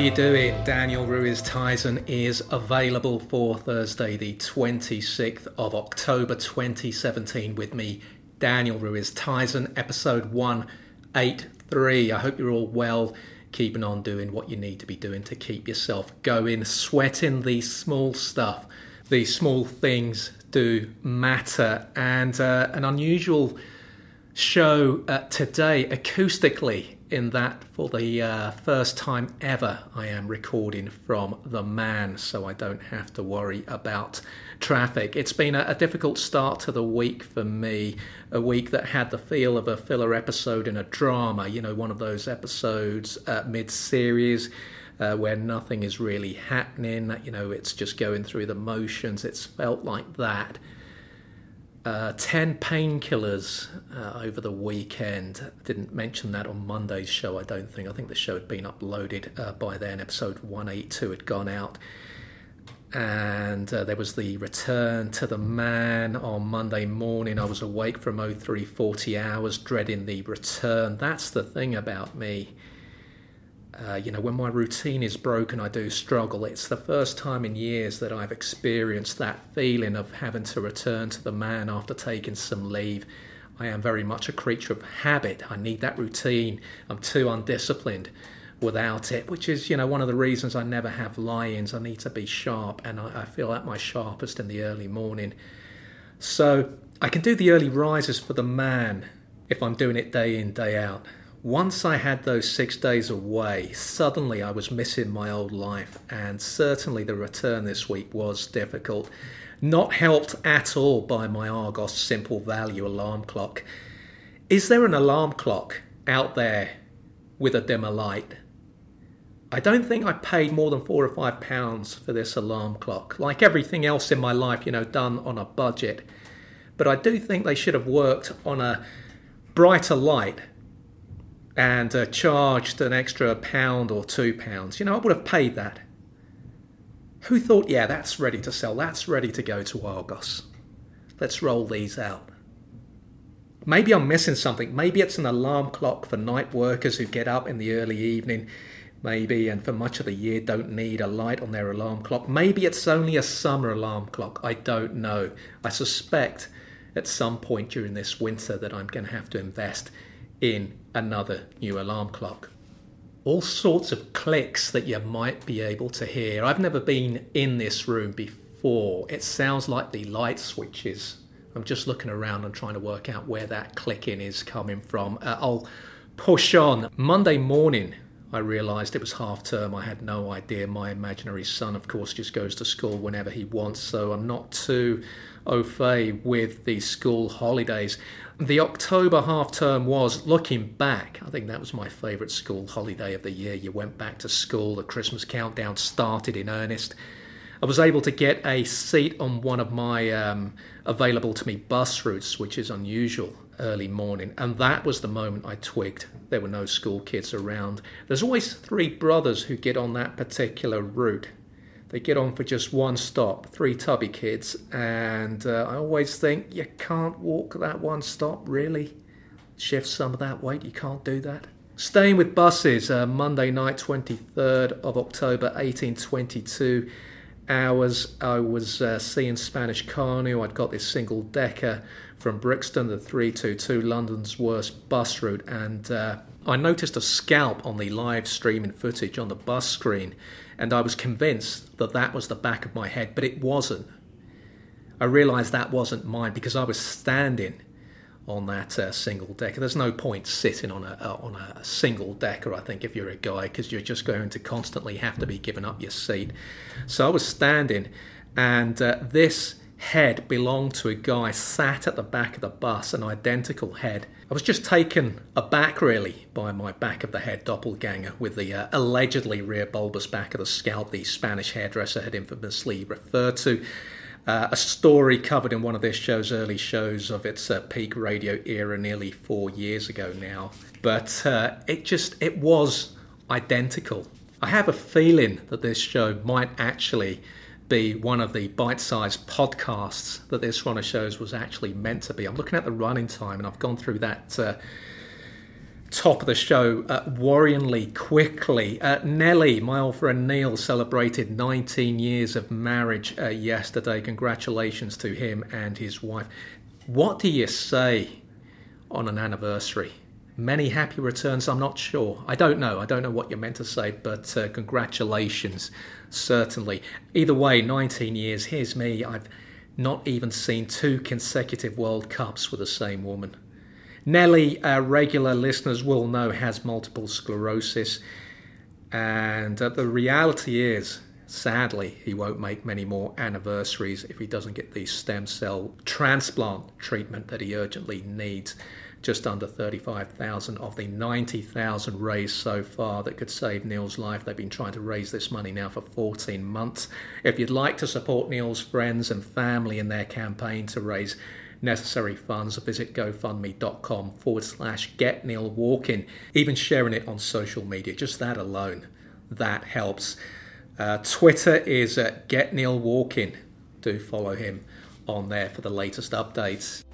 You doing? Daniel Ruiz Tizon is available for Thursday, the 26th of October 2017 with me, Daniel Ruiz Tizon, episode 183. I hope you're all well, keeping on doing what you need to be doing to keep yourself going, sweating the small stuff. These small things do matter, and uh, an unusual show uh, today acoustically in that for the uh, first time ever I am recording from the man so I don't have to worry about traffic. It's been a, a, difficult start to the week for me, a week that had the feel of a filler episode in a drama, you know, one of those episodes uh, mid series. Uh, where nothing is really happening, you know, it's just going through the motions. It's felt like that uh, 10 painkillers uh, over the weekend. Didn't mention that on Monday's show, I don't think. I think the show had been uploaded uh, by then. Episode 182 had gone out. And uh, there was the return to the man on Monday morning. I was awake from 03 40 hours, dreading the return. That's the thing about me. Uh, you know, when my routine is broken, I do struggle. It's the first time in years that I've experienced that feeling of having to return to the man after taking some leave. I am very much a creature of habit. I need that routine. I'm too undisciplined without it, which is, you know, one of the reasons I never have lie ins. I need to be sharp, and I, I feel at my sharpest in the early morning. So I can do the early rises for the man if I'm doing it day in, day out. Once I had those six days away, suddenly I was missing my old life, and certainly the return this week was difficult. Not helped at all by my Argos simple value alarm clock. Is there an alarm clock out there with a dimmer light? I don't think I paid more than four or five pounds for this alarm clock. Like everything else in my life, you know, done on a budget. But I do think they should have worked on a brighter light and uh, charged an extra pound or two pounds, you know, I would have paid that. Who thought, yeah, that's ready to sell, that's ready to go to Argos. Let's roll these out. Maybe I'm missing something. Maybe it's an alarm clock for night workers who get up in the early evening, maybe, and for much of the year don't need a light on their alarm clock. Maybe it's only a summer alarm clock. I don't know. I suspect at some point during this winter that I'm going to have to invest in another new alarm clock. All sorts of clicks that you might be able to hear. I've never been in this room before. It sounds like the light switches. I'm just looking around and trying to work out where that clicking is coming from. Uh, I'll push on. Monday morning, I realised it was half term. I had no idea. My imaginary son, of course, just goes to school whenever he wants, so I'm not too au fait with the school holidays the October half term was, looking back, I think that was my favourite school holiday of the year. You went back to school, the Christmas countdown started in earnest. I was able to get a seat on one of my um, available to me bus routes, which is unusual early morning, and that was the moment I twigged there were no school kids around. There's always three brothers who get on that particular route. They get on for just one stop, three tubby kids, and uh, I always think you can't walk that one stop, really. Shift some of that weight, you can't do that. Staying with buses, uh, Monday night, 23rd of October, 1822 hours. I was uh, seeing Spanish Carnu. I'd got this single decker from Brixton, the 322, London's worst bus route, and uh, I noticed a scalp on the live streaming footage on the bus screen and I was convinced that that was the back of my head, but it wasn't. I realised that wasn't mine because I was standing on that uh, single decker. There's no point sitting on a uh, on a single decker. I think if you're a guy, because you're just going to constantly have to be giving up your seat. So I was standing, and uh, this head belonged to a guy sat at the back of the bus, an identical head. I was just taken aback, really, by my back of the head doppelganger with the uh, allegedly rear bulbous back of the scalp the Spanish hairdresser had infamously referred to. Uh, a story covered in one of this show's early shows of its uh, peak radio era nearly four years ago now. But uh, it just, it was identical. I have a feeling that this show might actually be one of the bite-sized podcasts that this runner shows was actually meant to be. I'm looking at the running time, and I've gone through that uh, top of the show, uh, worryingly quickly. Uh, Nelly, my old friend Neil, celebrated 19 years of marriage uh, yesterday. Congratulations to him and his wife. What do you say on an anniversary? Many happy returns, I'm not sure. I don't know. I don't know what you're meant to say, but uh, congratulations, certainly. Either way, 19 years. Here's me. I've not even seen two consecutive World Cups with the same woman. Nelly, uh, regular listeners will know, has multiple sclerosis. And uh, the reality is, sadly, he won't make many more anniversaries if he doesn't get the stem cell transplant treatment that he urgently needs. Just under 35,000 of the 90,000 raised so far that could save Neil's life. They've been trying to raise this money now for 14 months. If you'd like to support Neil's friends and family in their campaign to raise necessary funds, visit gofundme.com forward slash get Neil walking. Even sharing it on social media, just that alone, that helps. Uh, Twitter is at get Neil walking. Do follow him on there for the latest updates.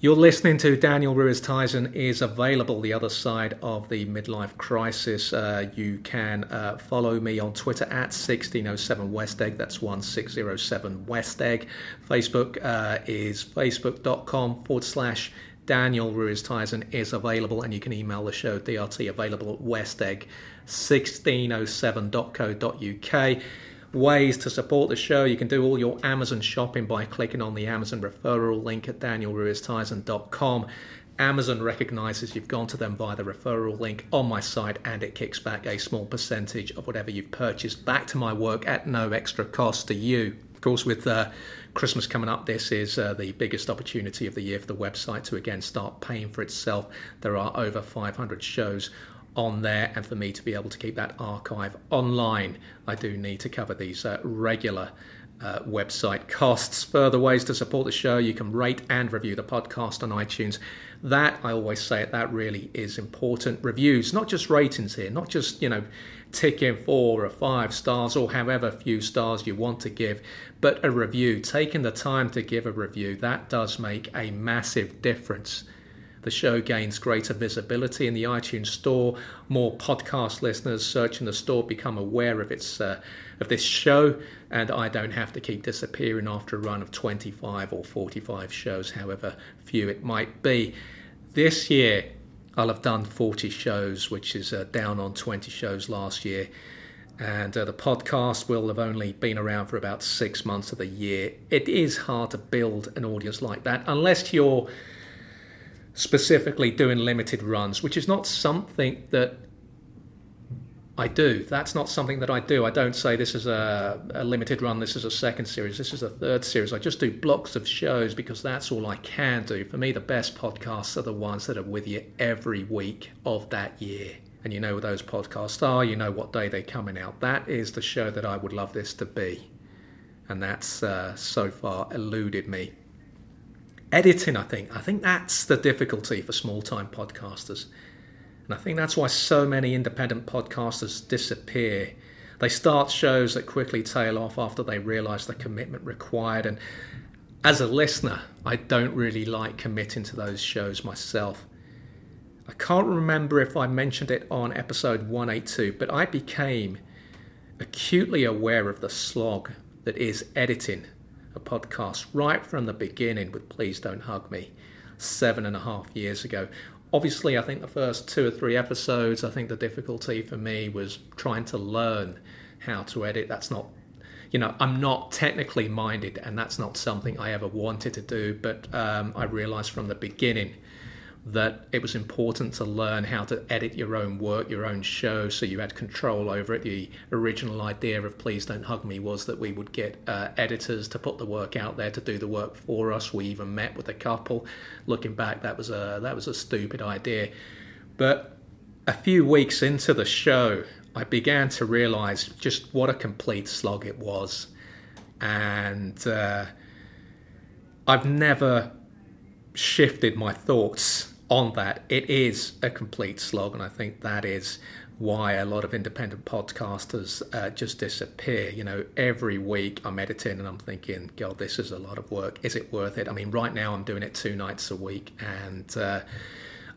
You're listening to Daniel Ruiz Tizon is available the other side of the midlife crisis. Uh, you can uh, follow me on Twitter at 1607 West Egg. That's 1607 West Egg. Facebook uh, is facebook.com forward slash Daniel Ruiz Tizon is available, and you can email the show DRT available at West westegg1607.co.uk ways to support the show. You can do all your Amazon shopping by clicking on the Amazon referral link at danielruiztizon.com. Amazon recognizes you've gone to them via the referral link on my site and it kicks back a small percentage of whatever you've purchased back to my work at no extra cost to you. Of course, with uh, Christmas coming up, this is uh, the biggest opportunity of the year for the website to again start paying for itself. There are over 500 shows on there, and for me to be able to keep that archive online, I do need to cover these uh, regular uh, website costs. Further ways to support the show, you can rate and review the podcast on iTunes. That, I always say it, that really is important. Reviews, not just ratings here, not just, you know, ticking four or five stars or however few stars you want to give, but a review, taking the time to give a review, that does make a massive difference the show gains greater visibility in the iTunes store. More podcast listeners searching the store become aware of its uh, of this show, and I don't have to keep disappearing after a run of 25 or 45 shows, however few it might be. This year, I'll have done 40 shows, which is uh, down on 20 shows last year. And uh, the podcast will have only been around for about six months of the year. It is hard to build an audience like that unless you're specifically doing limited runs, which is not something that I do. That's not something that I do. I don't say this is a, a, limited run, this is a second series, this is a third series. I just do blocks of shows because that's all I can do. For me, the best podcasts are the ones that are with you every week of that year. And you know what those podcasts are, you know what day they're coming out. That is the show that I would love this to be. And that's uh, so far eluded me editing, I think. I think that's the difficulty for small time podcasters. And I think that's why so many independent podcasters disappear. They start shows that quickly tail off after they realize the commitment required. And as a listener, I don't really like committing to those shows myself. I can't remember if I mentioned it on episode 182, but I became acutely aware of the slog that is editing podcast right from the beginning with Please Don't Hug Me seven and a half years ago. Obviously, I think the first two or three episodes, I think the difficulty for me was trying to learn how to edit. That's not, you know, I'm not technically minded, and that's not something I ever wanted to do, but um, I realized from the beginning that it was important to learn how to edit your own work, your own show, so you had control over it. The original idea of Please Don't Hug Me was that we would get uh, editors to put the work out there to do the work for us. We even met with a couple. Looking back, that was a that was a stupid idea, but a few weeks into the show, I began to realize just what a complete slog it was, and uh, I've never shifted my thoughts on that. It is a complete slog, and I think that is why a lot of independent podcasters uh, just disappear. You know, every week I'm editing and I'm thinking, God, this is a lot of work. Is it worth it? I mean, right now I'm doing it two nights a week, and uh,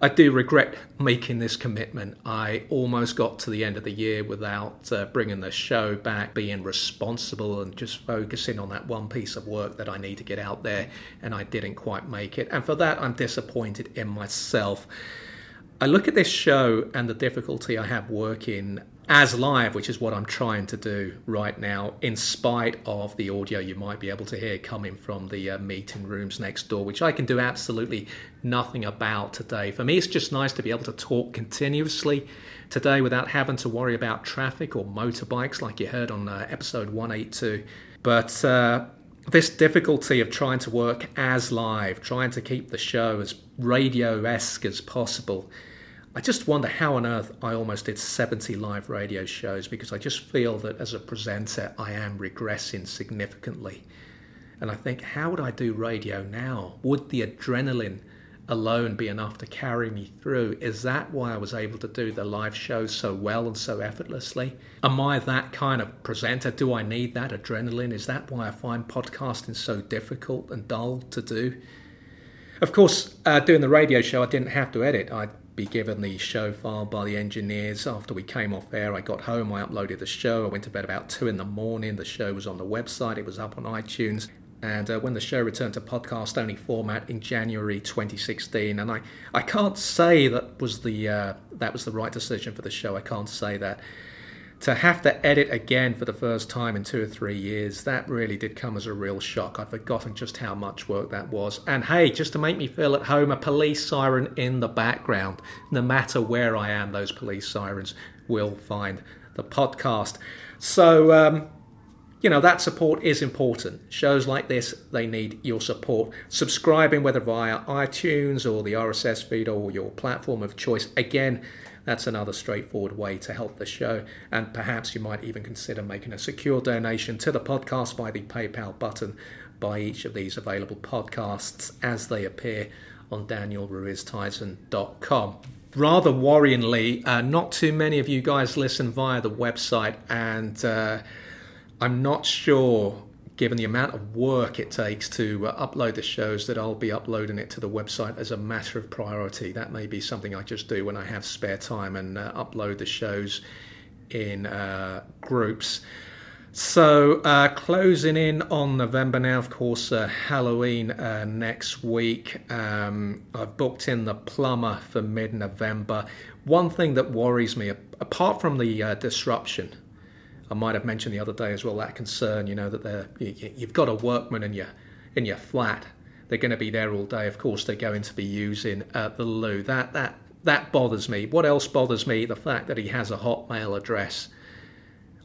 I do regret making this commitment. I almost got to the end of the year without uh, bringing the show back, being responsible, and just focusing on that one piece of work that I need to get out there, and I didn't quite make it. And for that, I'm disappointed in myself. I look at this show and the difficulty I have working as live, which is what I'm trying to do right now, in spite of the audio you might be able to hear coming from the uh, meeting rooms next door, which I can do absolutely nothing about today. For me, it's just nice to be able to talk continuously today without having to worry about traffic or motorbikes like you heard on uh, episode 182. But uh, this difficulty of trying to work as live, trying to keep the show as radio esque as possible I just wonder how on earth I almost did 70 live radio shows because I just feel that as a presenter I am regressing significantly. And I think, how would I do radio now? Would the adrenaline alone be enough to carry me through? Is that why I was able to do the live shows so well and so effortlessly? Am I that kind of presenter? Do I need that adrenaline? Is that why I find podcasting so difficult and dull to do? Of course, uh, doing the radio show, I didn't have to edit. I be given the show file by the engineers. After we came off air, I got home, I uploaded the show. I went to bed about 2 in the morning. The show was on the website, it was up on iTunes. And uh, when the show returned to podcast only format in January 2016, and I, I can't say that was the uh, that was the right decision for the show. I can't say that to have to edit again for the first time in two or three years, that really did come as a real shock. I'd forgotten just how much work that was. And hey, just to make me feel at home, a police siren in the background. No matter where I am, those police sirens will find the podcast. So, um, you know, that support is important. Shows like this, they need your support. Subscribing, whether via iTunes or the RSS feed or your platform of choice, again, that's another straightforward way to help the show. And perhaps you might even consider making a secure donation to the podcast by the PayPal button by each of these available podcasts as they appear on danielruiztizon.com. Rather worryingly, uh, not too many of you guys listen via the website, and uh, I'm not sure given the amount of work it takes to uh, upload the shows, that I'll be uploading it to the website as a matter of priority. That may be something I just do when I have spare time and uh, upload the shows in uh, groups. So, uh, closing in on November now, of course, uh, Halloween uh, next week. Um, I've booked in the plumber for mid November. One thing that worries me, apart from the disruption I might have mentioned the other day as well that concern, you know, that they're, you've got a workman in your in your flat. They're going to be there all day. Of course, they're going to be using uh, the loo. That that that bothers me. What else bothers me? The fact that he has a Hotmail address.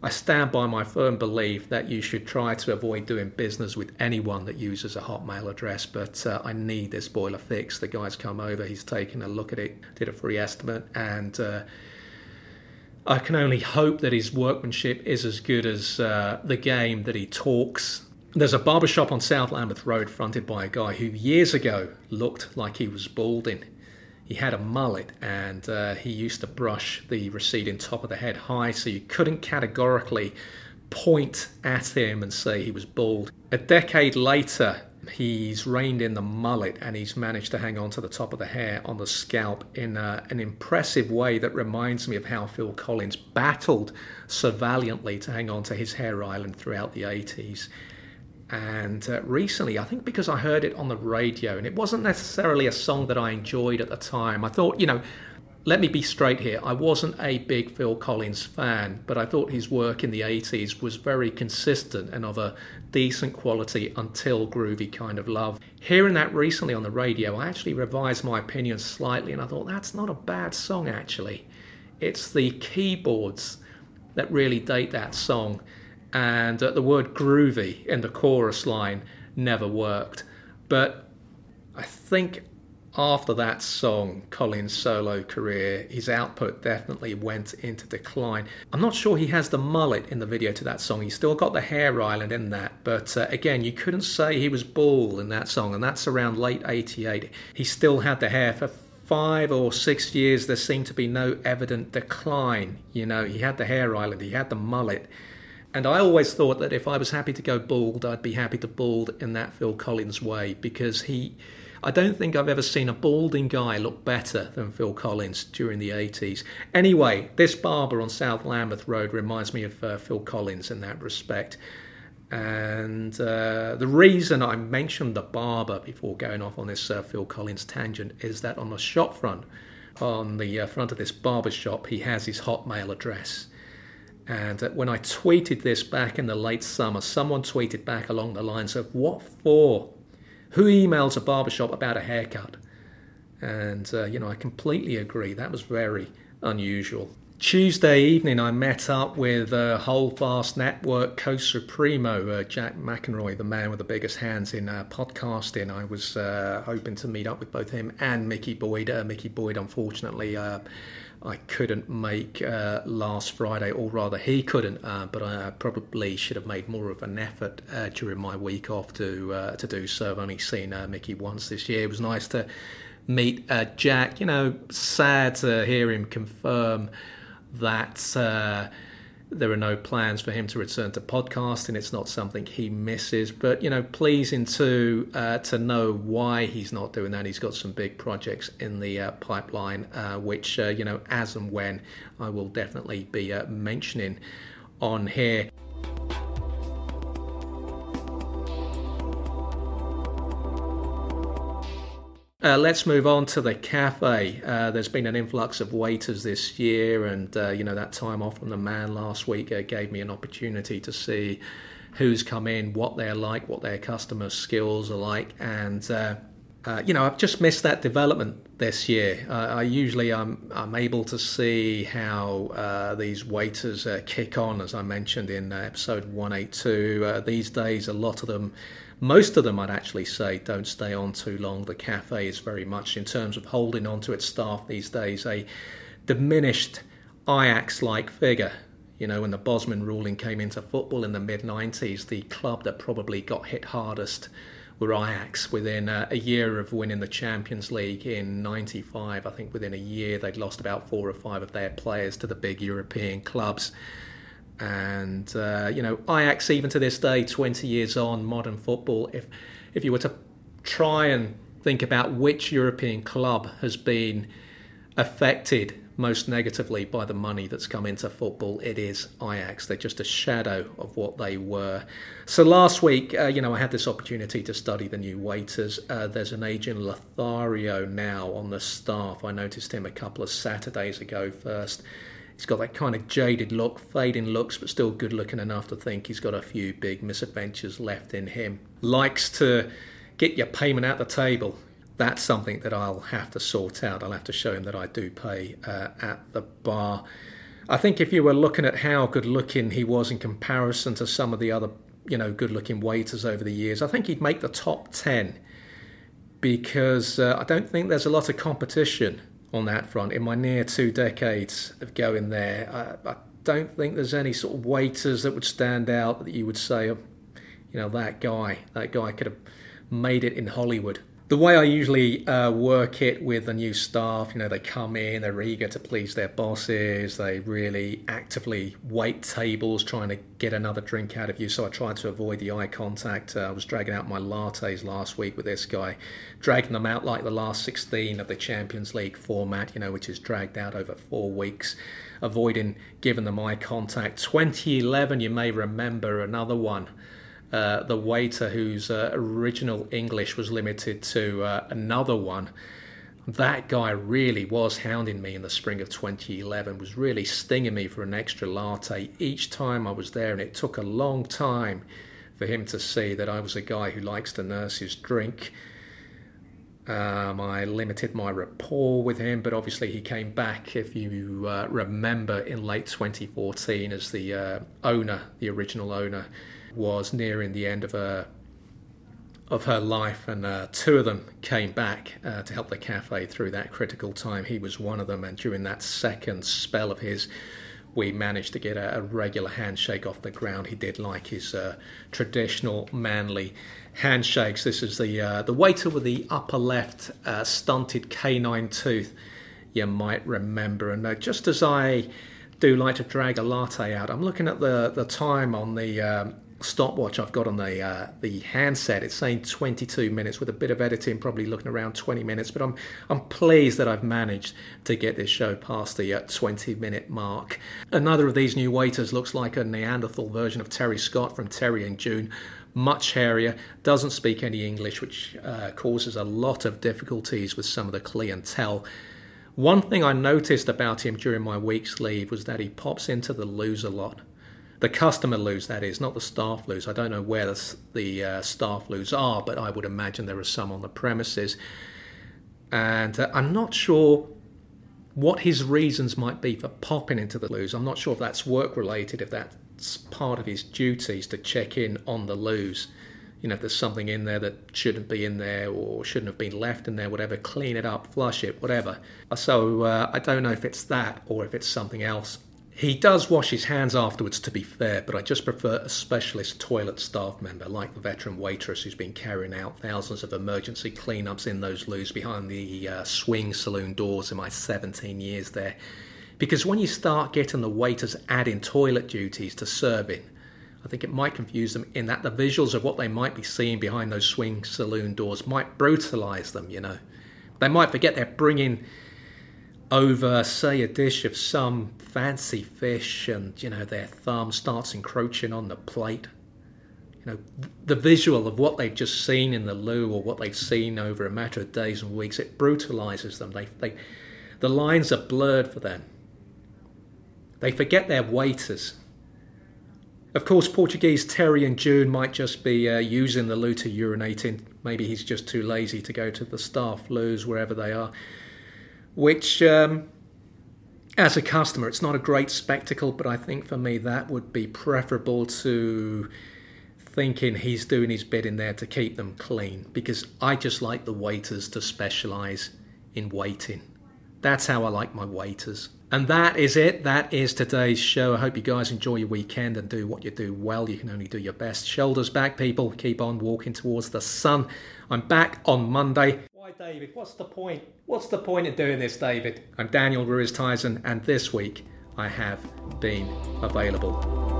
I stand by my firm belief that you should try to avoid doing business with anyone that uses a Hotmail address. But uh, I need this boiler fixed. The guy's come over. He's taken a look at it, did a free estimate, and. Uh, I can only hope that his workmanship is as good as uh, the game that he talks. There's a barbershop on South Lambeth Road fronted by a guy who years ago looked like he was balding. He had a mullet and uh, he used to brush the receding top of the head high so you couldn't categorically point at him and say he was bald. A decade later, he's reined in the mullet and he's managed to hang on to the top of the hair on the scalp in uh, an impressive way that reminds me of how Phil Collins battled so valiantly to hang on to his hair island throughout the 80s. And uh, recently, I think because I heard it on the radio, and it wasn't necessarily a song that I enjoyed at the time, I thought, you know, let me be straight here. I wasn't a big Phil Collins fan, but I thought his work in the 80s was very consistent and of a decent quality until groovy kind of love. Hearing that recently on the radio, I actually revised my opinion slightly and I thought that's not a bad song actually. It's the keyboards that really date that song, and uh, the word groovy in the chorus line never worked. But I think after that song, Collins' solo career, his output definitely went into decline. I'm not sure he has the mullet in the video to that song. He's still got the hair island in that, but uh, again, you couldn't say he was bald in that song, and that's around late 88. He still had the hair for five or six years, there seemed to be no evident decline. You know, he had the hair island, he had the mullet. And I always thought that if I was happy to go bald, I'd be happy to bald in that Phil Collins way because he. I don't think I've ever seen a balding guy look better than Phil Collins during the 80s. Anyway, this barber on South Lambeth Road reminds me of uh, Phil Collins in that respect. And uh, the reason I mentioned the barber before going off on this uh, Phil Collins tangent is that on the shop front, on the uh, front of this barber shop, he has his Hotmail address. And uh, when I tweeted this back in the late summer, someone tweeted back along the lines of, What for? Who emails a barbershop about a haircut? And, uh, you know, I completely agree. That was very unusual. Tuesday evening, I met up with uh, Network co supremo uh, Jack McEnroy, the man with the biggest hands in uh, podcasting. I was uh, hoping to meet up with both him and Mickey Boyd. Uh, Mickey Boyd, unfortunately, uh, I couldn't make uh, last Friday, or rather, he couldn't. Uh, but I probably should have made more of an effort uh, during my week off to uh, to do so. I've only seen Mickey once this year. It was nice to meet Jack. You know, sad to hear him confirm that uh, there are no plans for him to return to podcasting. It's not something he misses, but you know, pleasing to uh, to know why he's not doing that. He's got some big projects in the uh, pipeline, uh, which uh, you know, as and when I will definitely be uh, mentioning on here. Uh, let's move on to the cafe. Uh, there's been an influx of waiters this year, and uh, you know that time off from the man last week uh, gave me an opportunity to see who's come in, what they're like, what their customer skills are like, and uh, uh, you know I've just missed that development this year. I usually I'm I'm able to see how these waiters kick on, as I mentioned in episode 182. these days, a lot of them most of them, I'd actually say, don't stay on too long. The cafe is very much, in terms of holding on to its staff these days, a diminished Ajax like figure. You know, when the Bosman ruling came into football in the mid 90s, the club that probably got hit hardest were Ajax. Within uh, a year of winning the Champions League in 95, I think within a year they'd lost about four or five of their players to the big European clubs. And uh, you know, Ajax even to this day, 20 years on, modern football. If if you were to try and think about which European club has been affected most negatively by the money that's come into football, it is Ajax. They're just a shadow of what they were. So last week, uh, you know, I had this opportunity to study the new waiters. Uh, there's an agent Lothario now on the staff. I noticed him a couple of Saturdays ago first. He's got that kind of jaded look, fading looks, but still good looking enough to think he's got a few big misadventures left in him. Likes to get your payment at the table. That's something that I'll have to sort out. I'll have to show him that I do pay uh, at the bar. I think if you were looking at how good looking he was in comparison to some of the other, you know, good looking waiters over the years, I think he'd make the top 10 because uh, I don't think there's a lot of competition on that front. In my near two decades of going there, I, I don't think there's any sort of waiters that would stand out that you would say, oh, you know, that guy, that guy could have made it in Hollywood the way I usually uh, work it with the new staff, you know, they come in, they're eager to please their bosses, they really actively wait tables trying to get another drink out of you. So I try to avoid the eye contact. Uh, I was dragging out my lattes last week with this guy, dragging them out like the last 16 of the Champions League format, you know, which is dragged out over four weeks, avoiding giving them eye contact. 2011, you may remember another one. Uh, the waiter whose uh, original English was limited to uh, another one. That guy really was hounding me in the spring of 2011, was really stinging me for an extra latte each time I was there, and it took a long time for him to see that I was a guy who likes to nurse his drink. Um, I limited my rapport with him, but obviously he came back, if you uh, remember, in late 2014 as the uh, owner, the original owner was nearing the end of her of her life, and uh, two of them came back uh, to help the cafe through that critical time. He was one of them, and during that second spell of his we managed to get a, a, regular handshake off the ground. He did like his uh, traditional manly handshakes. This is the uh, the waiter with the upper left uh, stunted canine tooth. You might remember, and uh, just as I do like to drag a latte out, I'm looking at the the time on the um, stopwatch I've got on the uh, the handset. It's saying 22 minutes with a bit of editing, probably looking around 20 minutes. But I'm I'm pleased that I've managed to get this show past the uh, 20 minute mark. Another of these new waiters looks like a Neanderthal version of Terry Scott from Terry and June. Much hairier, doesn't speak any English, which uh, causes a lot of difficulties with some of the clientele. One thing I noticed about him during my week's leave was that he pops into the a lot the customer loos that is, not the staff loos I don't know where the, the uh, staff lose are, but I would imagine there are some on the premises. And uh, I'm not sure what his reasons might be for popping into the loos. I'm not sure if that's work related, if that's part of his duties to check in on the loos. You know, if there's something in there that shouldn't be in there or shouldn't have been left in there, whatever, clean it up, flush it, whatever. So uh, I don't know if it's that or if it's something else. He does wash his hands afterwards, to be fair, but I just prefer a specialist toilet staff member like the veteran waitress who's been carrying out thousands of emergency cleanups in those loos behind the uh, swing saloon doors in my 17 years there. Because when you start getting the waiters adding toilet duties to serving, I think it might confuse them in that the visuals of what they might be seeing behind those swing saloon doors might brutalize them, you know. They might forget they're bringing over, say, a dish of some fancy fish and, you know, they're thumb starts encroaching on the plate. You know, the visual of what they've just seen in the loo or what they've seen over a matter of days and weeks, it brutalizes them. They, they, the lines are blurred for them. They forget their waiters. Of course, Portuguese Terry and June might just be uh, using the loo to urinate in. Maybe he's just too lazy to go to the staff loos wherever they are which um, as a customer, it's not a great spectacle, but I think for me that would be preferable to thinking he's doing his bit in there to keep them clean because I just like the waiters to specialize in waiting. That's how I like my waiters. And that is it. That is today's show. I hope you guys enjoy your weekend and do what you do well. You can only do your best. Shoulders back, people. Keep on walking towards the sun. I'm back on Monday. Why, David? What's the point? What's the point of doing this, David? I'm Daniel Ruiz Tizon, and this week I have been available.